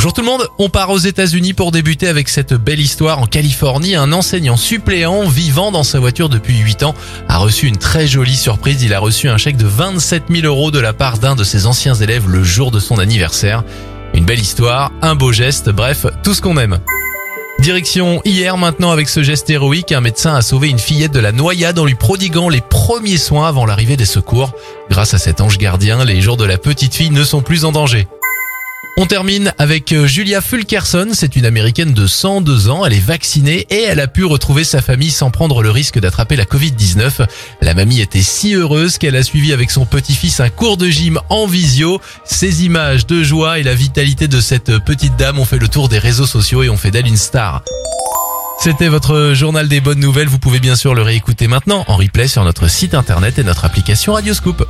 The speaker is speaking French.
Bonjour tout le monde, on part aux États-Unis pour débuter avec cette belle histoire en Californie. Un enseignant suppléant vivant dans sa voiture depuis 8 ans a reçu une très jolie surprise. Il a reçu un chèque de 27 000 euros de la part d'un de ses anciens élèves le jour de son anniversaire. Une belle histoire, un beau geste, bref, tout ce qu'on aime. Direction hier maintenant avec ce geste héroïque, un médecin a sauvé une fillette de la noyade en lui prodiguant les premiers soins avant l'arrivée des secours. Grâce à cet ange gardien, les jours de la petite fille ne sont plus en danger. On termine avec euh, Julia Fulkerson, c'est une américaine de 102 ans, elle est vaccinée et elle a pu retrouver sa famille sans prendre le risque d'attraper la Covid-19. La mamie était si heureuse qu'elle a suivi avec son petit-fils un cours de gym en visio. Ces images de joie et la vitalité de cette petite dame ont fait le tour des réseaux sociaux et ont fait d'elle une star. C'était votre journal des bonnes nouvelles, vous pouvez bien sûr le réécouter maintenant en replay sur notre site internet et notre application Radioscoop.